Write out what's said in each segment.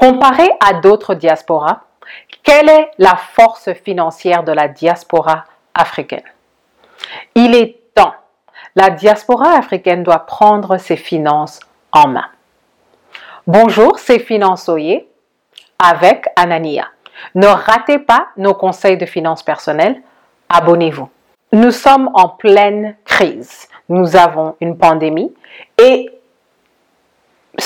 Comparé à d'autres diasporas, quelle est la force financière de la diaspora africaine? Il est temps. La diaspora africaine doit prendre ses finances en main. Bonjour, c'est Finançoyer avec Anania. Ne ratez pas nos conseils de finances personnelles. Abonnez-vous. Nous sommes en pleine crise. Nous avons une pandémie et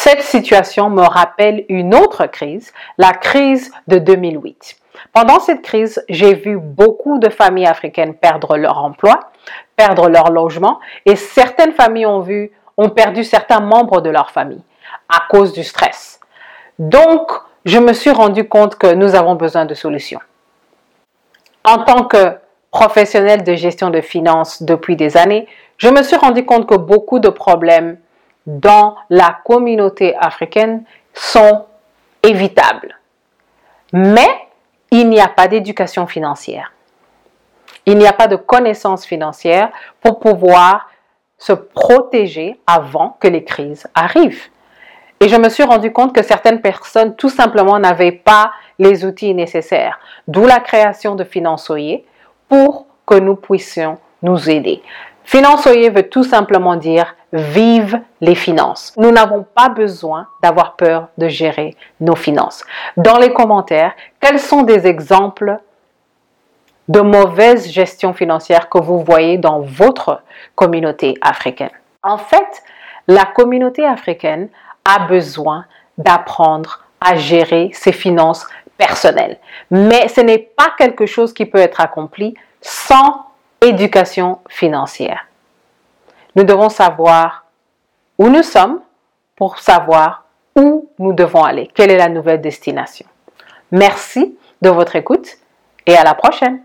cette situation me rappelle une autre crise, la crise de 2008. Pendant cette crise, j'ai vu beaucoup de familles africaines perdre leur emploi, perdre leur logement et certaines familles ont vu ont perdu certains membres de leur famille à cause du stress. Donc, je me suis rendu compte que nous avons besoin de solutions. En tant que professionnel de gestion de finances depuis des années, je me suis rendu compte que beaucoup de problèmes dans la communauté africaine sont évitables. Mais il n'y a pas d'éducation financière. Il n'y a pas de connaissances financières pour pouvoir se protéger avant que les crises arrivent. Et je me suis rendu compte que certaines personnes tout simplement n'avaient pas les outils nécessaires, d'où la création de Finançoyer pour que nous puissions nous aider. Finançoyer veut tout simplement dire vive les finances. Nous n'avons pas besoin d'avoir peur de gérer nos finances. Dans les commentaires, quels sont des exemples de mauvaise gestion financière que vous voyez dans votre communauté africaine? En fait, la communauté africaine a besoin d'apprendre à gérer ses finances personnelles. Mais ce n'est pas quelque chose qui peut être accompli sans éducation financière. Nous devons savoir où nous sommes pour savoir où nous devons aller, quelle est la nouvelle destination? Merci de votre écoute et à la prochaine.